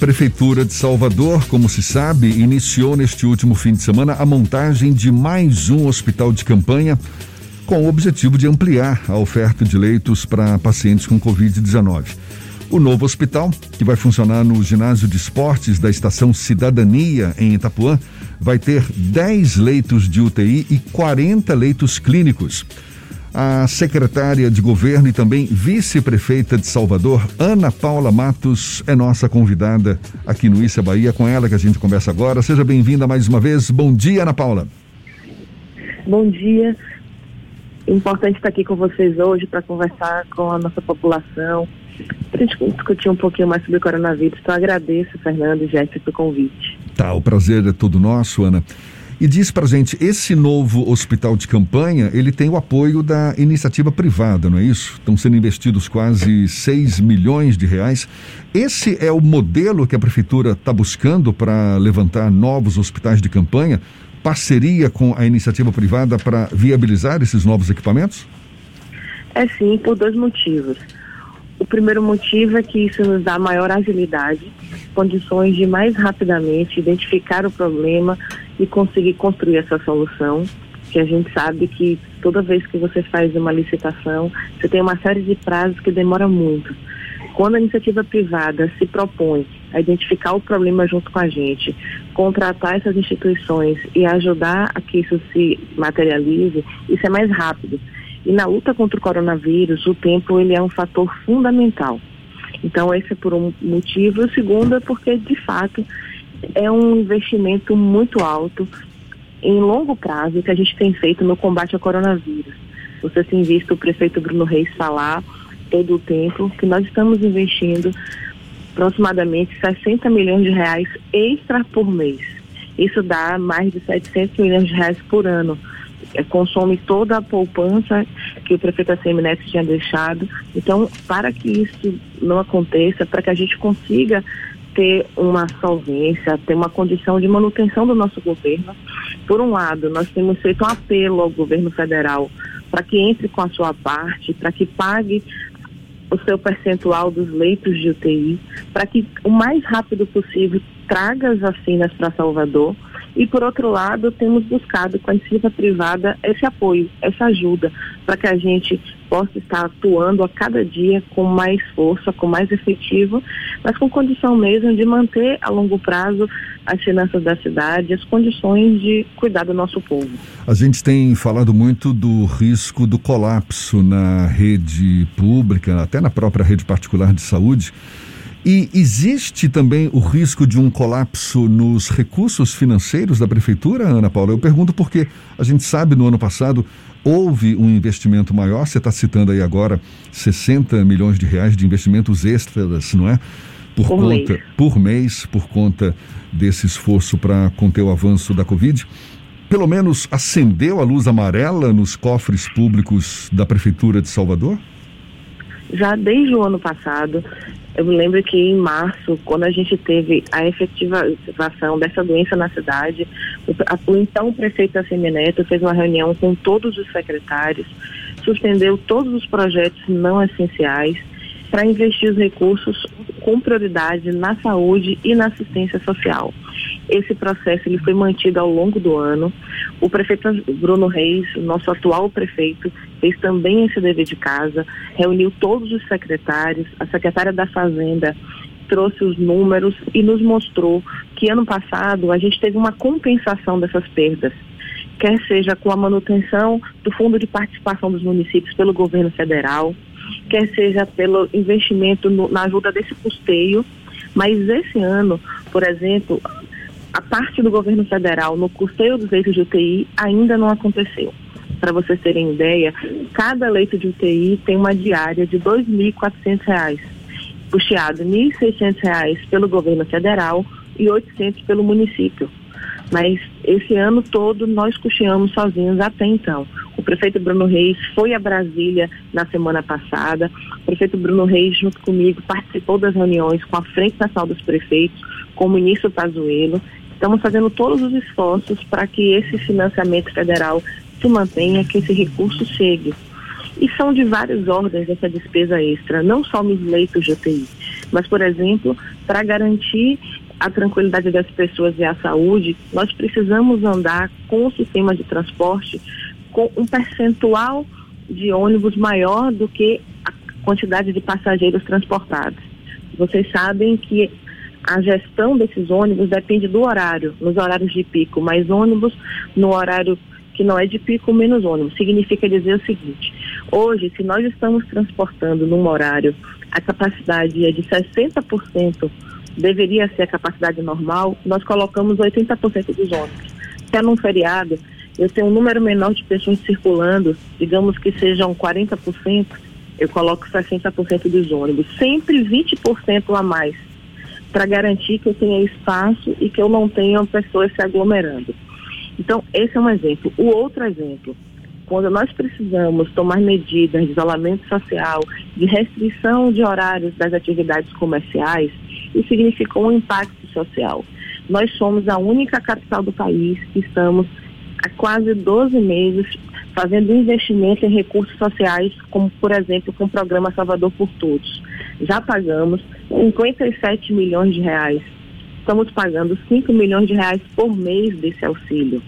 Prefeitura de Salvador, como se sabe, iniciou neste último fim de semana a montagem de mais um hospital de campanha com o objetivo de ampliar a oferta de leitos para pacientes com Covid-19. O novo hospital, que vai funcionar no ginásio de esportes da Estação Cidadania, em Itapuã, vai ter 10 leitos de UTI e 40 leitos clínicos. A secretária de governo e também vice-prefeita de Salvador, Ana Paula Matos, é nossa convidada aqui no Issa Bahia. Com ela que a gente conversa agora. Seja bem-vinda mais uma vez. Bom dia, Ana Paula. Bom dia. Importante estar aqui com vocês hoje para conversar com a nossa população, para a gente discutir um pouquinho mais sobre o coronavírus. Então, agradeço, Fernando e Jéssica, pelo convite. Tá, o prazer é todo nosso, Ana. E diz pra gente, esse novo hospital de campanha, ele tem o apoio da iniciativa privada, não é isso? Estão sendo investidos quase 6 milhões de reais. Esse é o modelo que a prefeitura está buscando para levantar novos hospitais de campanha? Parceria com a iniciativa privada para viabilizar esses novos equipamentos? É sim, por dois motivos. O primeiro motivo é que isso nos dá maior agilidade, condições de mais rapidamente identificar o problema e conseguir construir essa solução. Que a gente sabe que toda vez que você faz uma licitação, você tem uma série de prazos que demora muito. Quando a iniciativa privada se propõe a identificar o problema junto com a gente, contratar essas instituições e ajudar a que isso se materialize, isso é mais rápido. E na luta contra o coronavírus, o tempo ele é um fator fundamental. Então, esse é por um motivo. O segundo é porque, de fato, é um investimento muito alto em longo prazo que a gente tem feito no combate ao coronavírus. Você tem visto o prefeito Bruno Reis falar todo o tempo que nós estamos investindo aproximadamente 60 milhões de reais extra por mês. Isso dá mais de 700 milhões de reais por ano é, consome toda a poupança que o prefeito Neto tinha deixado. Então, para que isso não aconteça, para que a gente consiga ter uma solvência, ter uma condição de manutenção do nosso governo, por um lado, nós temos feito um apelo ao governo federal para que entre com a sua parte, para que pague o seu percentual dos leitos de UTI, para que o mais rápido possível traga as vacinas para Salvador e, por outro lado, temos buscado com a iniciativa privada esse apoio, essa ajuda, para que a gente possa estar atuando a cada dia com mais força, com mais efetivo, mas com condição mesmo de manter a longo prazo as finanças da cidade, as condições de cuidar do nosso povo. A gente tem falado muito do risco do colapso na rede pública, até na própria rede particular de saúde. E existe também o risco de um colapso nos recursos financeiros da prefeitura, Ana Paula? Eu pergunto porque a gente sabe no ano passado houve um investimento maior, você está citando aí agora 60 milhões de reais de investimentos extras, não é? Por, por conta, mês. por mês, por conta desse esforço para conter o avanço da Covid. Pelo menos acendeu a luz amarela nos cofres públicos da Prefeitura de Salvador? Já desde o ano passado, eu me lembro que em março, quando a gente teve a efetivação dessa doença na cidade, o, a, o então prefeito Assemineto fez uma reunião com todos os secretários, suspendeu todos os projetos não essenciais para investir os recursos com prioridade na saúde e na assistência social. Esse processo ele foi mantido ao longo do ano. O prefeito Bruno Reis, nosso atual prefeito, fez também esse dever de casa, reuniu todos os secretários, a secretária da Fazenda trouxe os números e nos mostrou que ano passado a gente teve uma compensação dessas perdas quer seja com a manutenção do fundo de participação dos municípios pelo governo federal, quer seja pelo investimento no, na ajuda desse custeio, mas esse ano, por exemplo, a parte do governo federal no custeio dos leitos de UTI ainda não aconteceu. Para vocês terem ideia, cada leito de UTI tem uma diária de R$ 2.400, custeado R$ 1.600 pelo governo federal e R$ 800 pelo município. Mas esse ano todo nós custeamos sozinhos até então. O prefeito Bruno Reis foi a Brasília na semana passada. O prefeito Bruno Reis, junto comigo, participou das reuniões com a Frente Nacional dos Prefeitos, com o ministro Pazuello. Estamos fazendo todos os esforços para que esse financiamento federal se mantenha, que esse recurso chegue. E são de várias ordens essa despesa extra, não só nos leitos de UTI. Mas, por exemplo, para garantir a tranquilidade das pessoas e a saúde, nós precisamos andar com o sistema de transporte com um percentual de ônibus maior do que a quantidade de passageiros transportados. Vocês sabem que a gestão desses ônibus depende do horário, nos horários de pico, mais ônibus, no horário que não é de pico, menos ônibus. Significa dizer o seguinte: hoje, se nós estamos transportando num horário, a capacidade é de 60%, deveria ser a capacidade normal, nós colocamos 80% dos ônibus. Se é num feriado, eu tenho um número menor de pessoas circulando, digamos que sejam 40%, eu coloco 60% dos ônibus, sempre 20% a mais, para garantir que eu tenha espaço e que eu não tenha pessoas se aglomerando. Então, esse é um exemplo. O outro exemplo, quando nós precisamos tomar medidas de isolamento social, de restrição de horários das atividades comerciais, isso significou um impacto social. Nós somos a única capital do país que estamos há quase 12 meses fazendo investimento em recursos sociais, como por exemplo com o programa Salvador por Todos. Já pagamos 57 milhões de reais. Estamos pagando 5 milhões de reais por mês desse auxílio.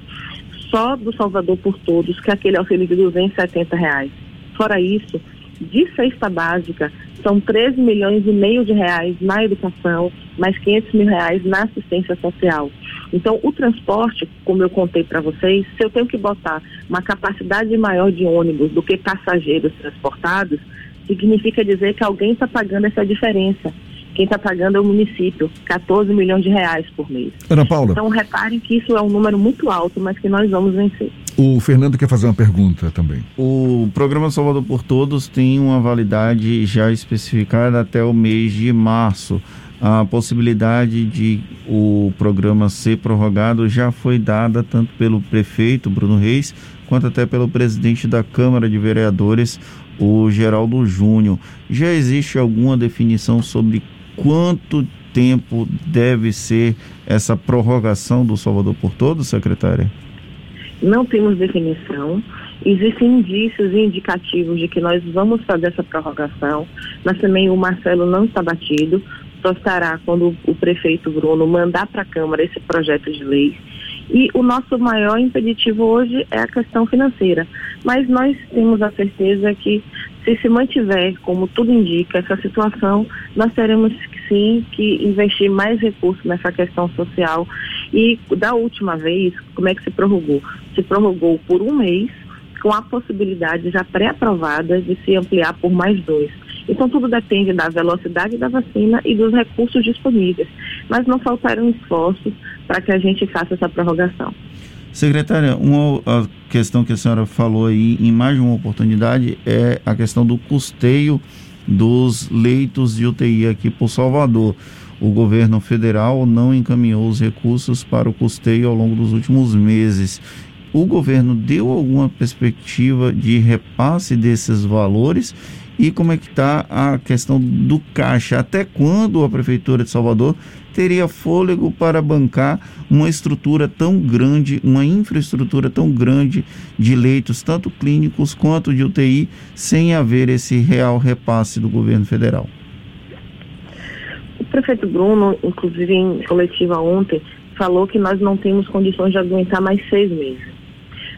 Só do Salvador por Todos, que é aquele auxílio de 270 reais. Fora isso, de cesta básica, são 13 milhões e meio de reais na educação, mais 500 mil reais na assistência social. Então, o transporte, como eu contei para vocês, se eu tenho que botar uma capacidade maior de ônibus do que passageiros transportados, significa dizer que alguém está pagando essa diferença. Quem está pagando é o município, 14 milhões de reais por mês. Ana Paula. Então, reparem que isso é um número muito alto, mas que nós vamos vencer. O Fernando quer fazer uma pergunta também. O programa Salvador por Todos tem uma validade já especificada até o mês de março a possibilidade de o programa ser prorrogado já foi dada tanto pelo prefeito Bruno Reis quanto até pelo presidente da Câmara de Vereadores, o Geraldo Júnior. Já existe alguma definição sobre quanto tempo deve ser essa prorrogação do Salvador por Todos, secretária? Não temos definição. Existem indícios e indicativos de que nós vamos fazer essa prorrogação, mas também o Marcelo não está batido só quando o prefeito Bruno mandar para a Câmara esse projeto de lei. E o nosso maior impeditivo hoje é a questão financeira. Mas nós temos a certeza que, se se mantiver, como tudo indica, essa situação, nós teremos sim que investir mais recursos nessa questão social. E da última vez, como é que se prorrogou? Se prorrogou por um mês, com a possibilidade já pré-aprovada de se ampliar por mais dois. Então, tudo depende da velocidade da vacina e dos recursos disponíveis. Mas não faltaram esforços para que a gente faça essa prorrogação. Secretária, uma questão que a senhora falou aí em mais de uma oportunidade é a questão do custeio dos leitos de UTI aqui por Salvador. O governo federal não encaminhou os recursos para o custeio ao longo dos últimos meses. O governo deu alguma perspectiva de repasse desses valores e como é que está a questão do caixa. Até quando a Prefeitura de Salvador teria fôlego para bancar uma estrutura tão grande, uma infraestrutura tão grande de leitos, tanto clínicos quanto de UTI, sem haver esse real repasse do governo federal? O prefeito Bruno, inclusive em coletiva ontem, falou que nós não temos condições de aguentar mais seis meses.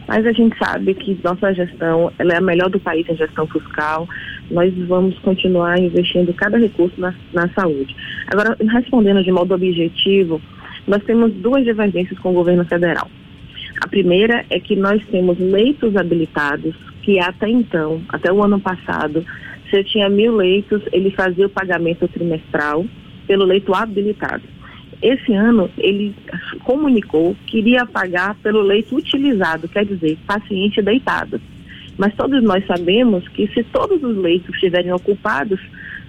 Mas a gente sabe que nossa gestão ela é a melhor do país em gestão fiscal. Nós vamos continuar investindo cada recurso na, na saúde. Agora, respondendo de modo objetivo, nós temos duas divergências com o governo federal. A primeira é que nós temos leitos habilitados que até então, até o ano passado, se eu tinha mil leitos, ele fazia o pagamento trimestral pelo leito habilitado. Esse ano, ele comunicou que iria pagar pelo leito utilizado, quer dizer, paciente deitado. Mas todos nós sabemos que se todos os leitos estiverem ocupados,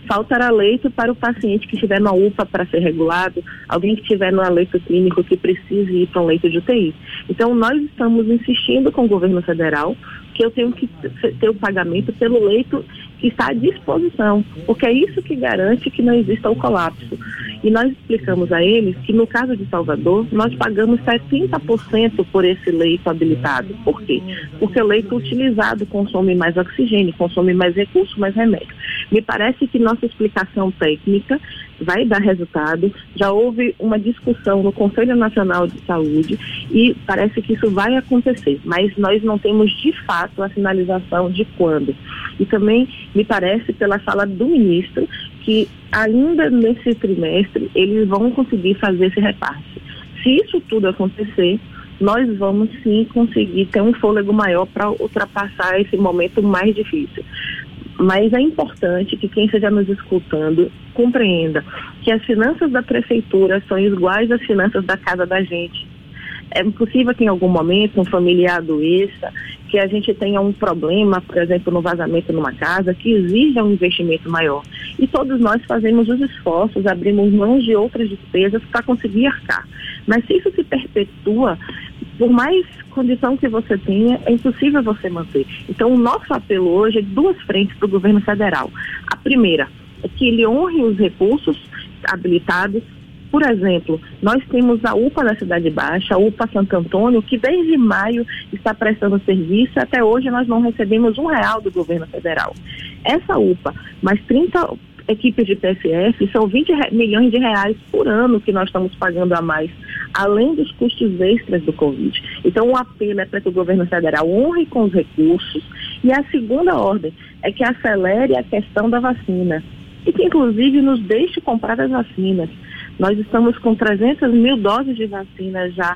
faltará leito para o paciente que estiver na UPA para ser regulado, alguém que estiver no leito clínico que precise ir para um leito de UTI. Então, nós estamos insistindo com o governo federal que eu tenho que ter o pagamento pelo leito que está à disposição, porque é isso que garante que não exista o colapso. E nós explicamos a eles que no caso de Salvador, nós pagamos 70% por esse leito habilitado. Por quê? Porque o leito utilizado consome mais oxigênio, consome mais recursos, mais remédio. Me parece que nossa explicação técnica vai dar resultado. Já houve uma discussão no Conselho Nacional de Saúde e parece que isso vai acontecer, mas nós não temos de fato a sinalização de quando. E também me parece pela fala do ministro que ainda nesse trimestre eles vão conseguir fazer esse repasse. Se isso tudo acontecer, nós vamos sim conseguir ter um fôlego maior para ultrapassar esse momento mais difícil. Mas é importante que quem esteja nos escutando compreenda que as finanças da prefeitura são iguais às finanças da casa da gente. É possível que em algum momento um familiar adoeça, que a gente tenha um problema, por exemplo, no vazamento numa casa, que exija um investimento maior. E todos nós fazemos os esforços, abrimos mãos de outras despesas para conseguir arcar. Mas se isso se perpetua, por mais condição que você tenha, é impossível você manter. Então, o nosso apelo hoje é duas frentes para o governo federal. A primeira é que ele honre os recursos habilitados por exemplo, nós temos a UPA da Cidade Baixa, a UPA Santo Antônio, que desde maio está prestando serviço. Até hoje nós não recebemos um real do governo federal. Essa UPA, mais 30 equipes de PSF, são 20 milhões de reais por ano que nós estamos pagando a mais, além dos custos extras do Covid. Então, o apelo é para que o governo federal honre com os recursos. E a segunda ordem é que acelere a questão da vacina e que, inclusive, nos deixe comprar as vacinas. Nós estamos com 300 mil doses de vacina já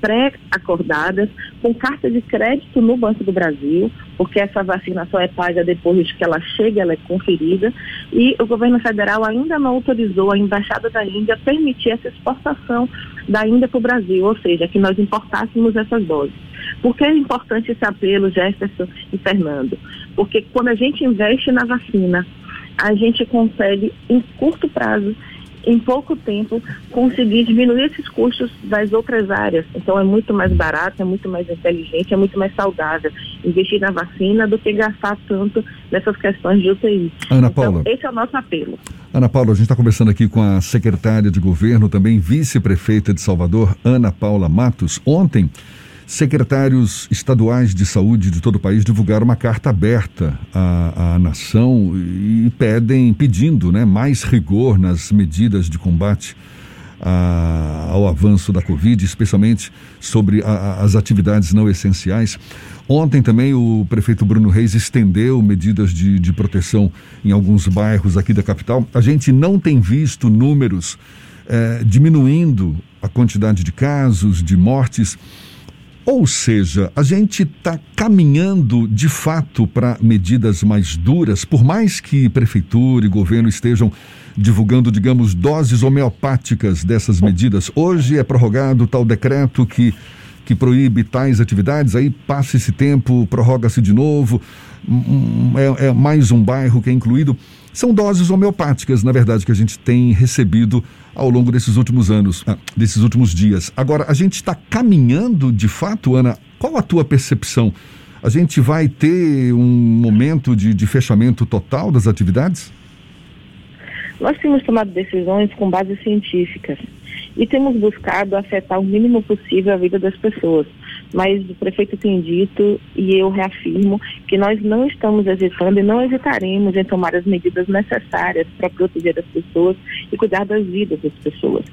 pré-acordadas, com carta de crédito no Banco do Brasil, porque essa vacina só é paga depois que ela chega, ela é conferida, e o governo federal ainda não autorizou a Embaixada da Índia a permitir essa exportação da Índia para o Brasil, ou seja, que nós importássemos essas doses. Por que é importante esse apelo, Jefferson e Fernando? Porque quando a gente investe na vacina, a gente consegue, em curto prazo, em pouco tempo, conseguir diminuir esses custos das outras áreas. Então, é muito mais barato, é muito mais inteligente, é muito mais saudável investir na vacina do que gastar tanto nessas questões de UTI. Ana então, Paula. Esse é o nosso apelo. Ana Paula, a gente está conversando aqui com a secretária de governo, também vice-prefeita de Salvador, Ana Paula Matos. Ontem, Secretários estaduais de saúde de todo o país divulgaram uma carta aberta à, à nação e pedem, pedindo né, mais rigor nas medidas de combate a, ao avanço da Covid, especialmente sobre a, as atividades não essenciais. Ontem também o prefeito Bruno Reis estendeu medidas de, de proteção em alguns bairros aqui da capital. A gente não tem visto números eh, diminuindo a quantidade de casos, de mortes. Ou seja, a gente está caminhando de fato para medidas mais duras, por mais que prefeitura e governo estejam divulgando, digamos, doses homeopáticas dessas medidas. Hoje é prorrogado tal decreto que, que proíbe tais atividades, aí passa esse tempo, prorroga-se de novo, hum, é, é mais um bairro que é incluído. São doses homeopáticas, na verdade, que a gente tem recebido ao longo desses últimos anos, ah, desses últimos dias. Agora, a gente está caminhando de fato, Ana? Qual a tua percepção? A gente vai ter um momento de, de fechamento total das atividades? Nós temos tomado decisões com bases científicas e temos buscado afetar o mínimo possível a vida das pessoas mas o prefeito tem dito, e eu reafirmo, que nós não estamos hesitando e não hesitaremos em tomar as medidas necessárias para proteger as pessoas e cuidar das vidas das pessoas.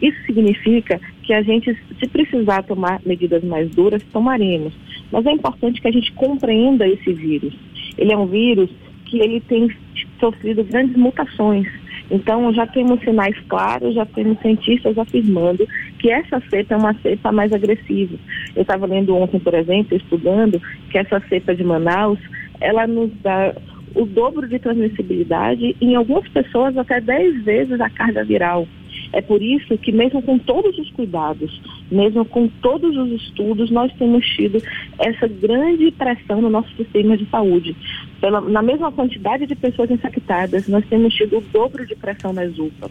Isso significa que a gente, se precisar tomar medidas mais duras, tomaremos. Mas é importante que a gente compreenda esse vírus. Ele é um vírus que ele tem sofrido grandes mutações então, já temos sinais claros, já temos cientistas afirmando que essa cepa é uma cepa mais agressiva. Eu estava lendo ontem, por exemplo, estudando que essa cepa de Manaus, ela nos dá o dobro de transmissibilidade em algumas pessoas até 10 vezes a carga viral. É por isso que, mesmo com todos os cuidados, mesmo com todos os estudos, nós temos tido essa grande pressão no nosso sistema de saúde. Pela, na mesma quantidade de pessoas infectadas, nós temos tido o dobro de pressão nas UPAs.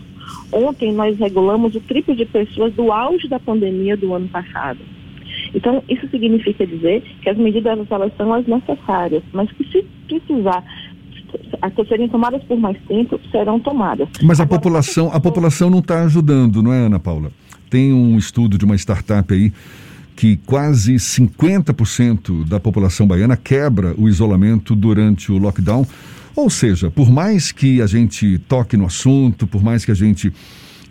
Ontem, nós regulamos o triplo de pessoas do auge da pandemia do ano passado. Então, isso significa dizer que as medidas elas são as necessárias, mas que se precisar que serem tomadas por mais tempo serão tomadas. Mas a Agora, população, a população não está ajudando, não é, Ana Paula? Tem um estudo de uma startup aí que quase 50% da população baiana quebra o isolamento durante o lockdown Ou seja, por mais que a gente toque no assunto, por mais que a gente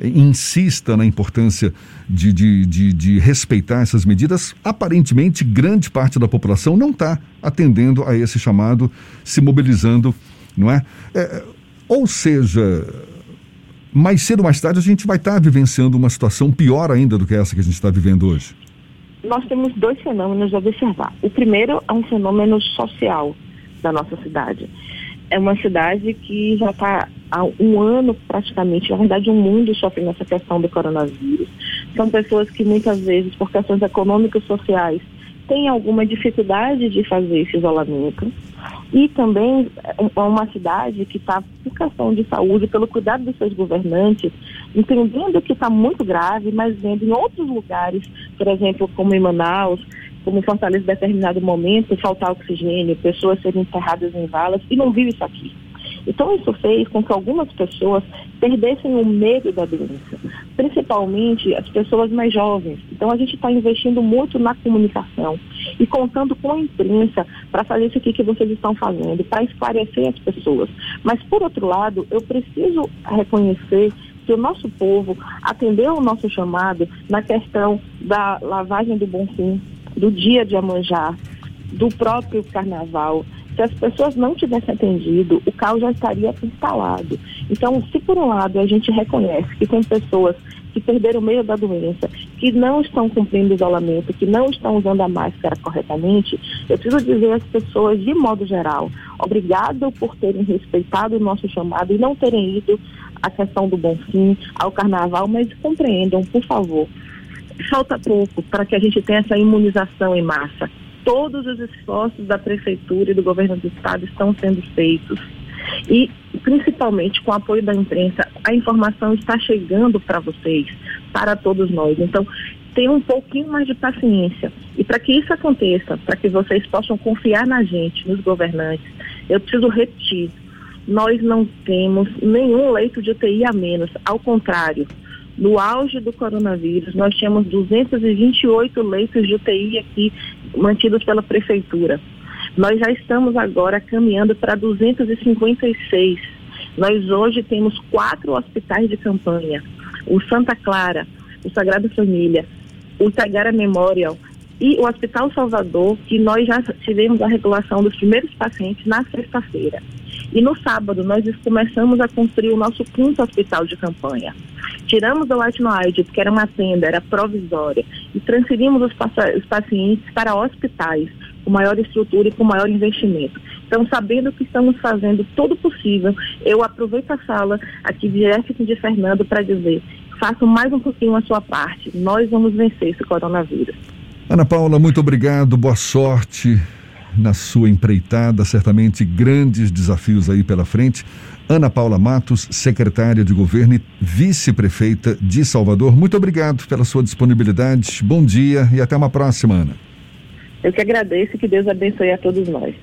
insista na importância de, de, de, de, respeitar essas medidas, aparentemente grande parte da população não está atendendo a esse chamado, se mobilizando, não é? é? Ou seja, mais cedo ou mais tarde a gente vai estar vivenciando uma situação pior ainda do que essa que a gente está vivendo hoje. Nós temos dois fenômenos a observar. O primeiro é um fenômeno social da nossa cidade. É uma cidade que já está há um ano praticamente, na verdade um mundo sofrendo essa questão do coronavírus. São pessoas que muitas vezes, por questões econômicas e sociais, têm alguma dificuldade de fazer esse isolamento. E também é uma cidade que está, por questão de saúde, pelo cuidado dos seus governantes, entendendo que está muito grave, mas vendo em outros lugares, por exemplo, como em Manaus, como em Fortaleza, em determinado momento, faltar oxigênio, pessoas serem enterradas em valas, e não vive isso aqui. Então, isso fez com que algumas pessoas perdessem o medo da doença, principalmente as pessoas mais jovens. Então, a gente está investindo muito na comunicação e contando com a imprensa para fazer isso aqui que vocês estão fazendo, para esclarecer as pessoas. Mas, por outro lado, eu preciso reconhecer que o nosso povo atendeu o nosso chamado na questão da lavagem do Bonfim, do dia de Amanjá, do próprio carnaval. Se as pessoas não tivessem atendido, o caos já estaria instalado. Então, se por um lado a gente reconhece que tem pessoas que perderam o meio da doença, que não estão cumprindo isolamento, que não estão usando a máscara corretamente, eu preciso dizer às pessoas, de modo geral, obrigado por terem respeitado o nosso chamado e não terem ido à questão do bom fim, ao carnaval, mas compreendam, por favor, falta pouco para que a gente tenha essa imunização em massa. Todos os esforços da prefeitura e do governo do estado estão sendo feitos. E, principalmente com o apoio da imprensa, a informação está chegando para vocês, para todos nós. Então, tenham um pouquinho mais de paciência. E para que isso aconteça, para que vocês possam confiar na gente, nos governantes, eu preciso repetir: nós não temos nenhum leito de UTI a menos. Ao contrário, no auge do coronavírus, nós tínhamos 228 leitos de UTI aqui mantidos pela prefeitura. Nós já estamos agora caminhando para 256. Nós hoje temos quatro hospitais de campanha: o Santa Clara, o Sagrada Família, o Itagara Memorial e o Hospital Salvador, que nós já tivemos a regulação dos primeiros pacientes na sexta-feira. E no sábado nós começamos a construir o nosso quinto hospital de campanha. Tiramos o Atnoide, porque era uma tenda, era provisória, e transferimos os, os pacientes para hospitais, com maior estrutura e com maior investimento. Então, sabendo que estamos fazendo todo possível, eu aproveito a sala aqui direto de Fernando para dizer, façam mais um pouquinho a sua parte. Nós vamos vencer esse coronavírus. Ana Paula, muito obrigado, boa sorte na sua empreitada, certamente grandes desafios aí pela frente. Ana Paula Matos, secretária de governo e vice-prefeita de Salvador, muito obrigado pela sua disponibilidade. Bom dia e até uma próxima, Ana. Eu que agradeço e que Deus abençoe a todos nós.